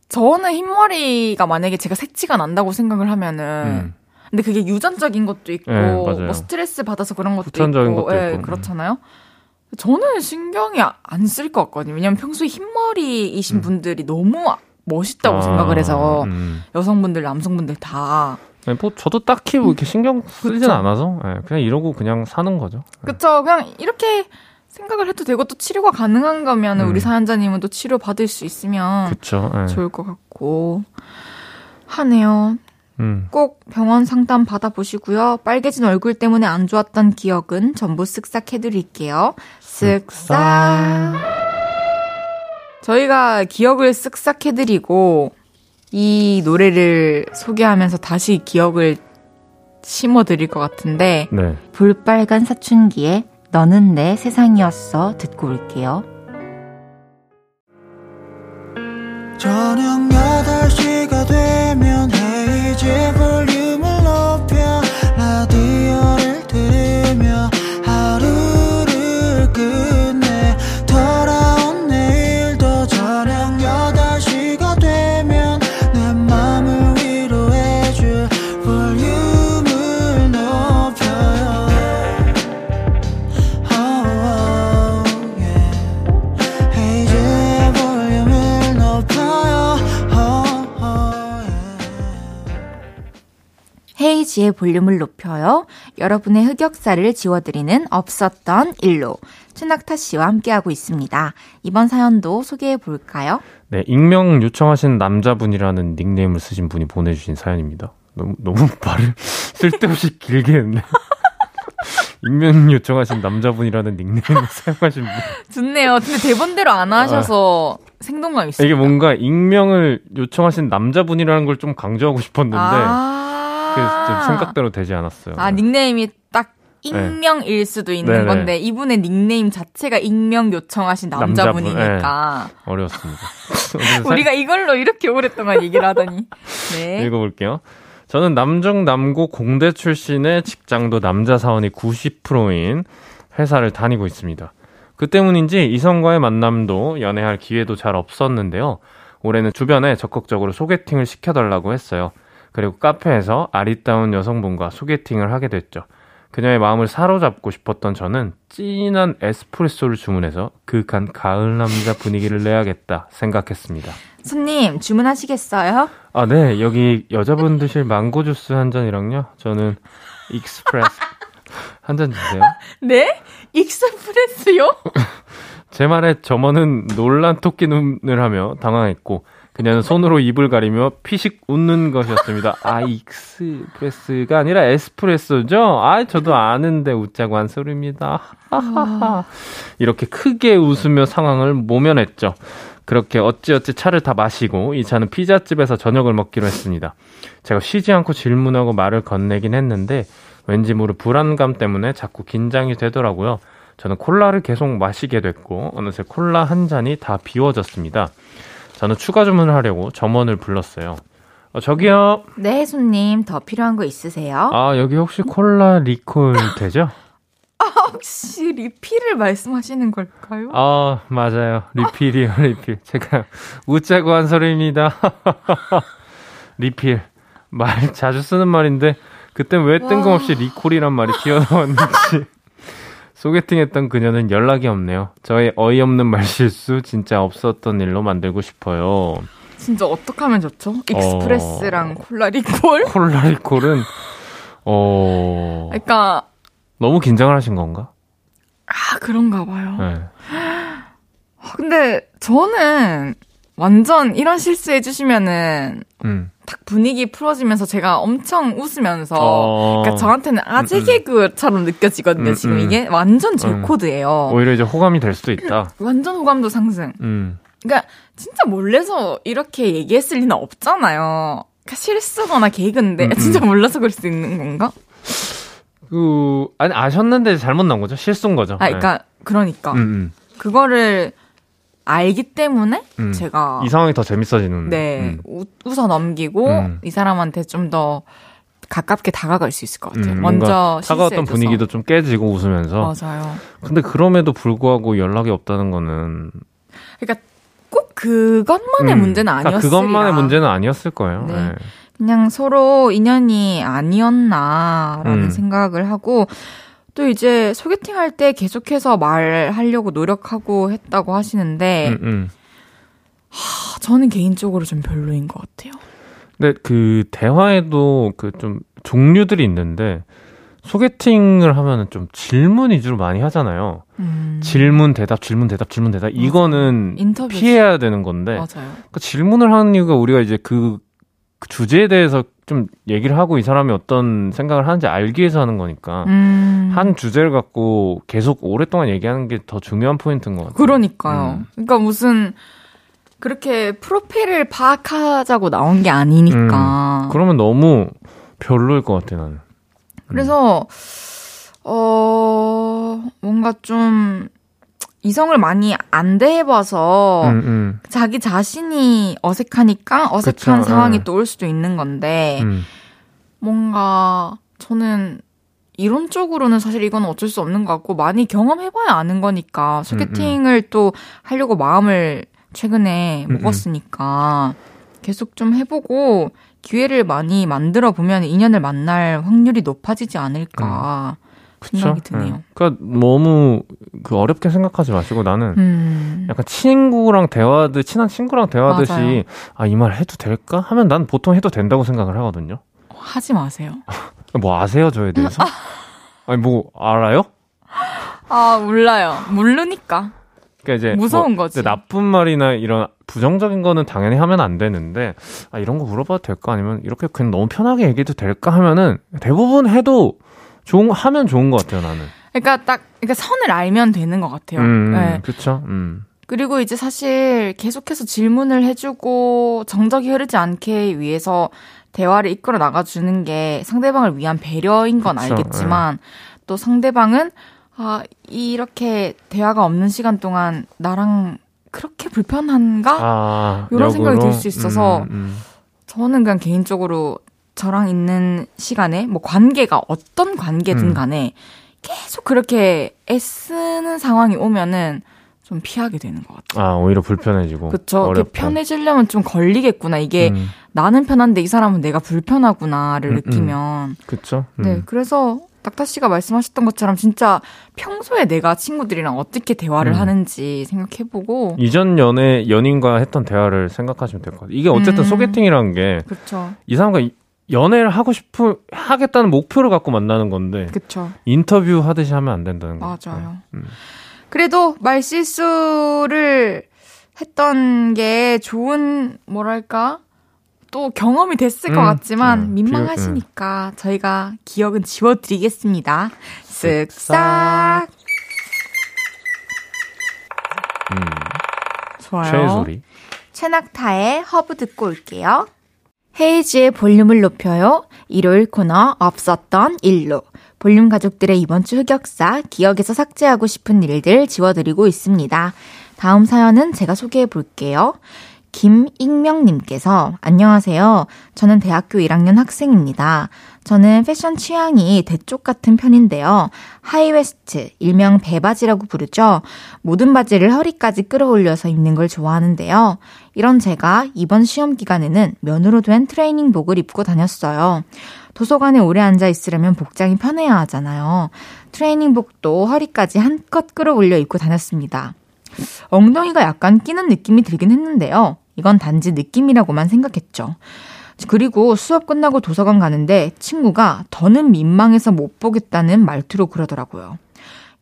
저는 흰머리가 만약에 제가 색치가 난다고 생각을 하면은 음. 근데 그게 유전적인 것도 있고 네. 뭐 스트레스 받아서 그런 것도 있고 것도 예, 있고. 그렇잖아요. 저는 신경이 안 쓸 것 같거든요. 왜냐면 평소에 흰머리이신 음. 분들이 너무 멋있다고 아, 생각을 해서 음. 여성분들, 남성분들 다 네, 뭐 저도 딱히 뭐 이렇게 신경 쓰진 그쵸. 않아서 네, 그냥 이러고 그냥 사는 거죠. 그쵸. 그냥 이렇게 생각을 해도 되고 또 치료가 가능한 거면 은 음. 우리 사연자님은 또 치료 받을 수 있으면 그쵸. 네. 좋을 것 같고 하네요. 음. 꼭 병원 상담 받아보시고요. 빨개진 얼굴 때문에 안 좋았던 기억은 전부 쓱싹 해드릴게요. 쓱싹. 저희가 기억을 쓱싹 해드리고 이 노래를 소개하면서 다시 기억을 심어드릴 것 같은데 네. 볼빨간 사춘기에 너는 내 세상이었어 듣고 올게요. 저녁 8시가 되면 헤이즈 볼 지의 볼륨을 높여요. 여러분의 흑역사를 지워드리는 없었던 일로 최낙타 씨와 함께하고 있습니다. 이번 사연도 소개해 볼까요? 네, 익명 요청하신 남자분이라는 닉네임을 쓰신 분이 보내주신 사연입니다. 너무, 너무 말을 쓸데없이 길게 했네. 익명 요청하신 남자분이라는 닉네임을 사용하신 분. 좋네요. 근데 대본대로 안 하셔서 생동감 있어요. 이게 뭔가 익명을 요청하신 남자분이라는 걸 좀 강조하고 싶었는데, 아~ 그래서 좀 생각대로 되지 않았어요. 아, 닉네임이 딱 익명일 수도 있는 네네. 건데 이분의 닉네임 자체가 익명 요청하신 남자분이니까 어려웠습니다. 우리가 이걸로 이렇게 오랫동안 얘기를 하다니. 네. 읽어볼게요. 저는 남중 남고 공대 출신의 직장도 남자 사원이 90%인 회사를 다니고 있습니다. 그 때문인지 이성과의 만남도 연애할 기회도 잘 없었는데요. 올해는 주변에 적극적으로 소개팅을 시켜달라고 했어요. 그리고 카페에서 아리따운 여성분과 소개팅을 하게 됐죠. 그녀의 마음을 사로잡고 싶었던 저는 진한 에스프레소를 주문해서 그윽한 가을 남자 분위기를 내야겠다 생각했습니다. 손님 주문하시겠어요? 아, 네. 여기 여자분 드실 망고 주스 한 잔이랑요. 저는 express 한 잔 주세요. 네? express요? 제 말에 점원은 놀란 토끼 눈을 하며 당황했고 그녀는 손으로 입을 가리며 피식 웃는 것이었습니다. 아, express가 아니라 에스프레소죠? 아, 저도 아는데 웃자고 한 소리입니다. 이렇게 크게 웃으며 상황을 모면했죠. 그렇게 어찌어찌 차를 다 마시고 이 차는 피자집에서 저녁을 먹기로 했습니다. 제가 쉬지 않고 질문하고 말을 건네긴 했는데 왠지 모를 불안감 때문에 자꾸 긴장이 되더라고요. 저는 콜라를 계속 마시게 됐고 어느새 콜라 한 잔이 다 비워졌습니다. 저는 추가 주문을 하려고 점원을 불렀어요. 어, 저기요. 네, 손님 더 필요한 거 있으세요? 아 여기 혹시 콜라 리콜 되죠? 혹시 리필을 말씀하시는 걸까요? 아 맞아요 리필이요 리필 제가 웃자고 한 소리입니다 리필 말 자주 쓰는 말인데 그때 왜 뜬금없이 리콜이란 말이 튀어나왔는지 소개팅했던 그녀는 연락이 없네요 저의 어이없는 말실수 진짜 없었던 일로 만들고 싶어요 진짜 어떻게 하면 좋죠? express랑 콜라 리콜? 콜라 리콜은 어 그러니까 너무 긴장을 하신 건가? 아 그런가 봐요. 네. 근데 저는 완전 이런 실수 해주시면은 음. 딱 분위기 풀어지면서 제가 엄청 웃으면서 어. 그러니까 저한테는 아재 음, 음. 개그처럼 느껴지거든요. 음, 지금 음. 이게 완전 제 음. 코드예요. 오히려 이제 호감이 될 수도 있다. 완전 호감도 상승. 음. 그러니까 진짜 몰래서 이렇게 얘기했을 리는 없잖아요. 그러니까 실수거나 개그인데 음, 음. 진짜 몰라서 그럴 수 있는 건가? 그 아니 아셨는데 잘못 나온 거죠? 실수인 거죠. 아, 그러니까 그러니까 네. 음, 그거를 알기 때문에 음. 제가 이 상황이 더 재밌어지는. 네 음. 웃, 웃어 넘기고 음. 이 사람한테 좀 더 가깝게 다가갈 수 있을 것 같아요. 음, 먼저 차가웠던 실수해줘서. 분위기도 좀 깨지고 웃으면서. 맞아요. 근데 그럼에도 불구하고 연락이 없다는 거는 그러니까 꼭 그것만의 음, 문제는 그러니까 아니었으리라. 그것만의 문제는 아니었을 거예요. 네. 네. 그냥 서로 인연이 아니었나라는 음. 생각을 하고 또 이제 소개팅 할 때 계속해서 말하려고 노력하고 했다고 하시는데 음, 음. 아, 저는 개인적으로 좀 별로인 것 같아요. 근데 그 대화에도 그 좀 종류들이 있는데 소개팅을 하면은 좀 질문 위주로 많이 하잖아요. 음, 질문 대답 질문 대답 질문 대답 이거는 인터뷰 피해야 되는 건데 맞아요. 그러니까 질문을 하는 이유가 우리가 이제 그, 그 주제에 대해서 좀 얘기를 하고 이 사람이 어떤 생각을 하는지 알기 위해서 하는 거니까 음. 한 주제를 갖고 계속 오랫동안 얘기하는 게 더 중요한 포인트인 것 같아요. 그러니까요. 음. 그러니까 무슨 그렇게 프로필을 파악하자고 나온 게 아니니까. 그러면 너무 별로일 것 같아 나는. 그래서 어 뭔가 좀 이성을 많이 안 대해봐서 음, 음, 자기 자신이 어색하니까 어색한 그쵸, 상황이 예. 또올 수도 있는 건데 음. 뭔가 저는 이론적으로는 사실 이건 어쩔 수 없는 것 같고 많이 경험해봐야 아는 거니까 소개팅을 또 하려고 마음을 최근에 음, 음. 먹었으니까 계속 좀 해보고 기회를 많이 만들어 보면 인연을 만날 확률이 높아지지 않을까 그쵸? 생각이 드네요. 예. 그러니까 너무 그 어렵게 생각하지 마시고 나는 음. 약간 친구랑 대화하듯 친한 친구랑 대화하듯이. 아 이 말 해도 될까 하면 난 보통 해도 된다고 생각을 하거든요. 하지 마세요. 뭐 아세요, 저에 대해서? 아니, 뭐, 알아요? 아, 몰라요. 모르니까. 그러니까 이제 무서운 뭐 거지. 나쁜 말이나 이런 부정적인 거는 당연히 하면 안 되는데 아 이런 거 물어봐도 될까 아니면 이렇게 그냥 너무 편하게 얘기해도 될까 하면은 대부분 해도 좋은 하면 좋은 것 같아요 나는. 그러니까 딱, 그러니까 선을 알면 되는 것 같아요. 음, 네. 그렇죠. 음. 그리고 이제 사실 계속해서 질문을 해주고 정적이 흐르지 않게 위해서 대화를 이끌어 나가주는 게 상대방을 위한 배려인 건 그쵸, 알겠지만 또 상대방은 아, 이렇게 대화가 없는 시간 동안 나랑 그렇게 불편한가? 아 이런 생각이 역으로? 들수 있어서 음, 음. 저는 그냥 개인적으로 저랑 있는 시간에 뭐 관계가 어떤 관계든 음. 간에 계속 그렇게 애쓰는 상황이 오면은 좀 피하게 되는 것 같아요. 아 오히려 불편해지고. 어렵고. 편해지려면 좀 걸리겠구나. 이게 음, 나는 편한데 이 사람은 내가 불편하구나를 음, 느끼면. 그쵸. 음. 네. 그래서 낙타 씨가 말씀하셨던 것처럼 진짜 평소에 내가 친구들이랑 어떻게 대화를 음. 하는지 생각해보고. 이전 연애 연인과 했던 대화를 생각하시면 될 것 같아요. 이게 어쨌든 음. 소개팅이라는 게이 그쵸. 사람과 이- 연애를 하고 싶은 하겠다는 목표를 갖고 만나는 건데 그쵸. 인터뷰 하듯이 하면 안 된다는 거. 맞아요. 음. 그래도 말 실수를 했던 게 좋은, 뭐랄까, 또 경험이 됐을 것 음, 같지만 음, 민망하시니까 저희가 기억은 지워드리겠습니다. 쓱싹. 쓱싹. 음. 좋아요. 최소리. 최낙타의 허브 듣고 올게요. 헤이즈의 볼륨을 높여요. 일요일 코너 없었던 일로. 볼륨 가족들의 이번 주 흑역사, 기억에서 삭제하고 싶은 일들 지워드리고 있습니다. 다음 사연은 제가 소개해 볼게요. 김익명님께서 안녕하세요. 저는 대학교 1학년 학생입니다. 저는 패션 취향이 대쪽 같은 편인데요. high waist, 일명 배바지라고 부르죠. 모든 바지를 허리까지 끌어올려서 입는 걸 좋아하는데요. 이런 제가 이번 시험 기간에는 면으로 된 트레이닝복을 입고 다녔어요. 도서관에 오래 앉아 있으려면 복장이 편해야 하잖아요. 트레이닝복도 허리까지 한껏 끌어올려 입고 다녔습니다. 엉덩이가 약간 끼는 느낌이 들긴 했는데요. 이건 단지 느낌이라고만 생각했죠. 그리고 수업 끝나고 도서관 가는데 친구가 더는 민망해서 못 보겠다는 말투로 그러더라고요.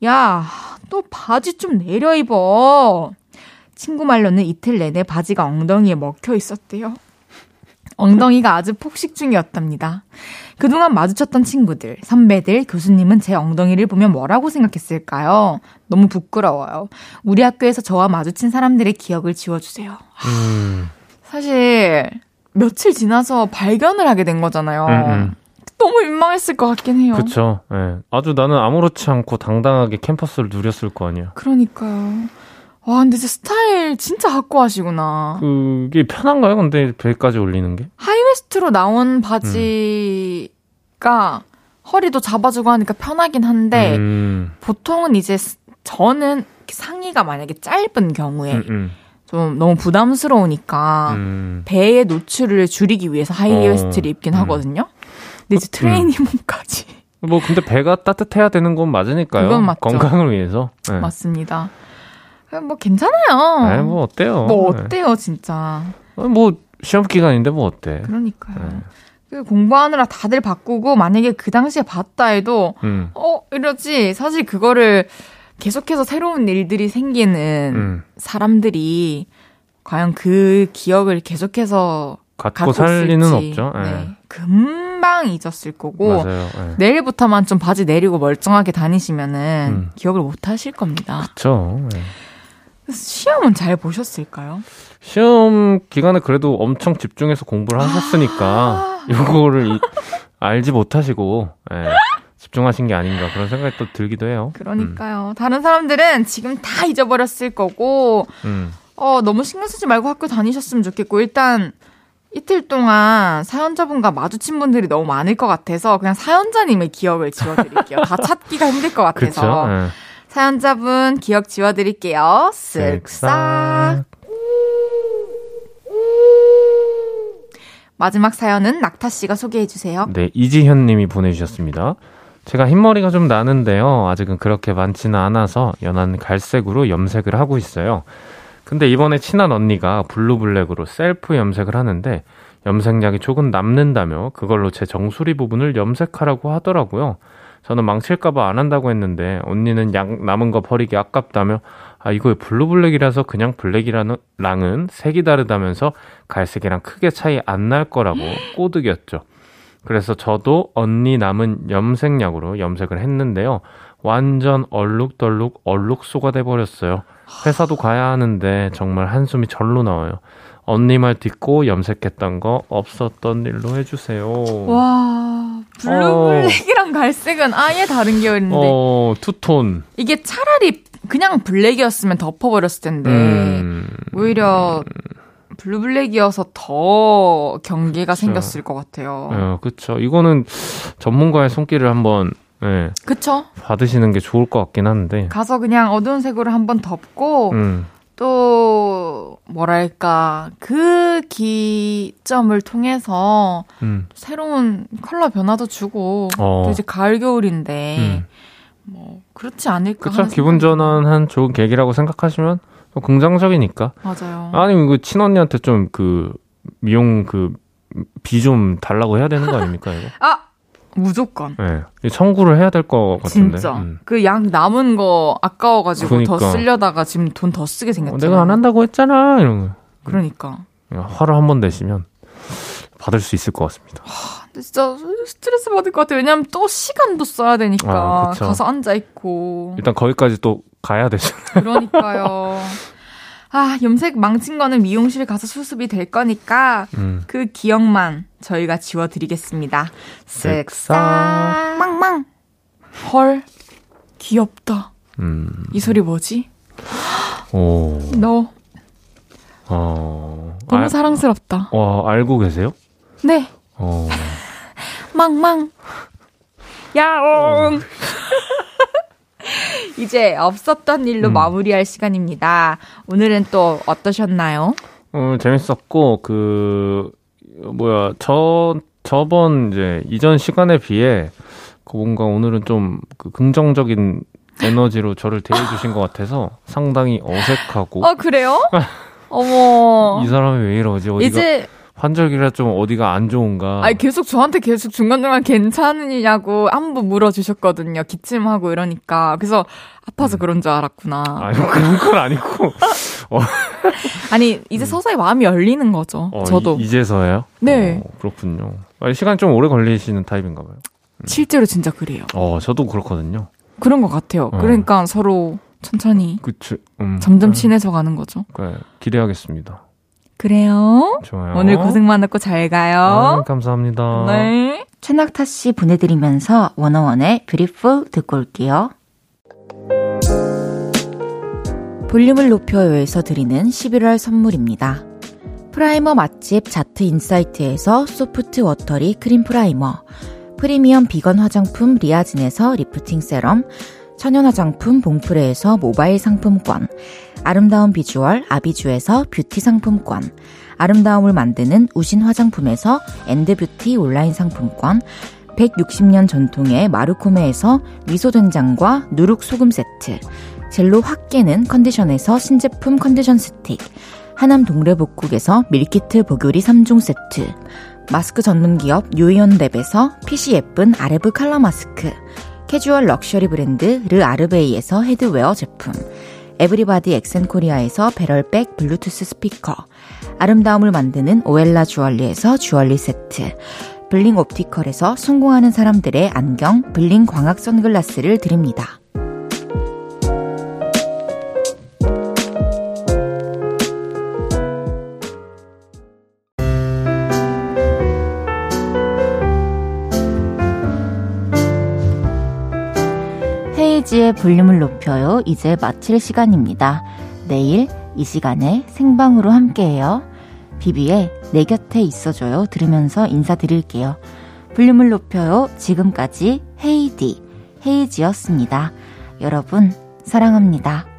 야, 너 바지 좀 내려 입어. 친구 말로는 이틀 내내 바지가 엉덩이에 먹혀 있었대요. 엉덩이가 아주 폭식 중이었답니다. 그동안 마주쳤던 친구들, 선배들, 교수님은 제 엉덩이를 보면 뭐라고 생각했을까요? 너무 부끄러워요. 우리 학교에서 저와 마주친 사람들의 기억을 지워주세요. 음. 사실 며칠 지나서 발견을 하게 된 거잖아요. 음, 음. 너무 민망했을 것 같긴 해요. 그쵸. 예. 아주 나는 아무렇지 않고 당당하게 캠퍼스를 누렸을 거 아니야. 그러니까요. 와, 근데 진짜 스타일 진짜 확고하시구나. 그게 편한가요? 근데 배까지 올리는 게? high waist로 나온 바지가 허리도 잡아주고 하니까 편하긴 한데 음. 보통은 이제 스- 저는 상의가 만약에 짧은 경우에 음, 음. 좀 너무 부담스러우니까 음. 배의 노출을 줄이기 위해서 high waist를 어, 입긴 음. 하거든요. 근데 이제 트레이닝복까지 뭐 근데 배가 따뜻해야 되는 건 맞으니까요. 그건 맞죠. 건강을 위해서. 네. 맞습니다. 뭐 괜찮아요. 네, 뭐 어때요? 뭐 네. 어때요, 진짜. 어, 뭐 시험 기간인데 뭐 어때? 그러니까요. 네. 그 공부하느라 다들 바꾸고 만약에 그 당시에 봤다 해도 음. 어 이러지 사실 그거를 계속해서 새로운 일들이 생기는 음. 사람들이 과연 그 기억을 계속해서 갖고 갖고 살 리는 있을지. 없죠. 예. 네. 금방 잊었을 거고 맞아요. 예. 내일부터만 좀 바지 내리고 멀쩡하게 다니시면은 음. 기억을 못 하실 겁니다. 예. 시험은 잘 보셨을까요? 시험 기간에 그래도 엄청 집중해서 공부를 하셨으니까 아. 이거를 이- 알지 못하시고 예, 집중하신 게 아닌가 그런 생각이 또 들기도 해요. 그러니까요. 다른 사람들은 지금 다 잊어버렸을 거고 음. 어, 너무 신경 쓰지 말고 학교 다니셨으면 좋겠고, 일단 이틀 동안 사연자분과 마주친 분들이 너무 많을 것 같아서 그냥 사연자님의 기억을 지워드릴게요. 다 찾기가 힘들 것 그쵸. 같아서. 예. 사연자분 기억 지워드릴게요. 쓱싹. 마지막 사연은 낙타 씨가 소개해 주세요. 네, 이지현 님이 보내주셨습니다. 제가 흰머리가 좀 나는데요. 아직은 그렇게 많지는 않아서 연한 갈색으로 염색을 하고 있어요. 근데 이번에 친한 언니가 blue black으로 셀프 염색을 하는데 염색약이 조금 남는다며 그걸로 제 정수리 부분을 염색하라고 하더라고요. 저는 망칠까봐 안 한다고 했는데 언니는 약 남은 거 버리기 아깝다며 아 이거 블루블랙이라서 그냥 블랙이랑은 색이 다르다면서 갈색이랑 크게 차이 안 날 거라고 꼬드겼죠. 그래서 저도 언니 남은 염색약으로 염색을 했는데요. 완전 얼룩덜룩 얼룩소가 돼버렸어요. 회사도 가야 하는데 정말 한숨이 절로 나와요. 언니 말 듣고 염색했던 거 없었던 일로 해주세요. 와, blue black이랑 갈색은 아예 다른 계열인데. 어, two tone. 이게 차라리 그냥 블랙이었으면 덮어버렸을 텐데. 음, 오히려 blue black이어서 더 경계가 그쵸. 생겼을 것 같아요. 어, 그쵸. 이거는 전문가의 손길을 한번, 예, 그쵸? 받으시는 게 좋을 것 같긴 한데. 가서 그냥 어두운 색으로 한번 덮고, 음, 또, 뭐랄까, 그 기점을 통해서 음, 새로운 컬러 변화도 주고, 어. 또 이제 가을, 겨울인데, 음. 뭐, 그렇지 않을까. 그쵸. 기분 전환한 좋은 계기라고 생각하시면 또 긍정적이니까. 맞아요. 아니면 그 친언니한테 좀 그 미용 그 비 좀 달라고 해야 되는 거 아닙니까, 이거? 아! 무조건. 예. 청구를 해야 될 것 같은데. 진짜. 음. 그양 남은 거 아까워가지고 그러니까. 더 쓰려다가 지금 돈 더 쓰게 어, 생겼잖아. 내가 안 한다고 했잖아, 이런 거. 그러니까. 화를 한 번 내시면 받을 수 있을 것 같습니다. 근데 진짜 스트레스 받을 것 같아. 왜냐면 또 시간도 써야 되니까. 아. 가서 앉아있고. 일단 거기까지 또 가야 되죠. 그러니까요. 아, 염색 망친 거는 미용실 가서 수습이 될 거니까 음. 그 기억만 저희가 지워드리겠습니다. 쓱싹. 망망. 헐, 귀엽다. 음. 이 소리 뭐지? 오. 너 어. 너무 알- 사랑스럽다. 와, 알고 계세요? 네, 어. 망망. 야옹. 이제 없었던 일로 음. 마무리할 시간입니다. 오늘은 또 어떠셨나요? 어, 재밌었고, 그, 뭐야, 저, 저번 이제 이전 시간에 비해, 그 뭔가 오늘은 좀 그 긍정적인 에너지로 저를 대해주신 것 같아서 상당히 어색하고, 어, 그래요? 어머. 이 사람이 왜 이러지? 어디가, 이제 환절기라 좀 어디가 안 좋은가? 아니 계속 저한테 계속 중간중간 괜찮으냐고 안부 물어주셨거든요. 기침하고 이러니까 그래서 아파서 그런 줄 알았구나. 아니, 그런 건 아니고. 아니 이제 서서히 마음이 열리는 거죠. 어, 저도 이, 제서예요 네. 어, 그렇군요. 아니, 시간이 좀 오래 걸리시는 타입인가 봐요. 실제로 진짜 그래요. 어, 저도 그렇거든요. 그런 것 같아요. 어. 그러니까 서로 천천히 그치, 음. 점점 친해져 가는 거죠. 네, 기대하겠습니다. 그래요. 좋아요. 오늘 고생 많았고 잘 아, 가요. 감사합니다. 네. 최낙타 씨 보내드리면서 워너원의 Beautiful 듣고 올게요. 볼륨을 높여요에서 드리는 11월 선물입니다. 프라이머 맛집 자트 인사이트에서 soft watery 크림 primer, 프리미엄 비건 화장품 리아진에서 lifting serum, 천연 화장품 봉프레에서 모바일 상품권, 아름다운 비주얼 아비주에서 뷰티 상품권, 아름다움을 만드는 우신 화장품에서 엔드뷰티 온라인 상품권, 160년 전통의 마루코메에서 미소된장과 누룩소금 세트, 젤로 확 깨는 컨디션에서 신제품 컨디션 스틱, 하남 동래복국에서 밀키트 복요리 3종 세트, 마스크 전문 기업 유이온랩에서 핏이 예쁜 아레브 칼라 마스크, 캐주얼 럭셔리 브랜드 르 아르베이에서 headwear 제품, 에브리바디 엑센코리아에서 배럴백 블루투스 스피커, 아름다움을 만드는 오엘라 주얼리에서 주얼리 세트, 블링 옵티컬에서 성공하는 사람들의 안경 블링 광학 선글라스를 드립니다. 헤이지의 볼륨을 높여요. 이제 마칠 시간입니다. 내일 이 시간에 생방으로 함께해요. 비비의 내 곁에 있어줘요. 들으면서 인사드릴게요. 볼륨을 높여요. 지금까지 헤이디, 헤이지였습니다. 여러분, 사랑합니다.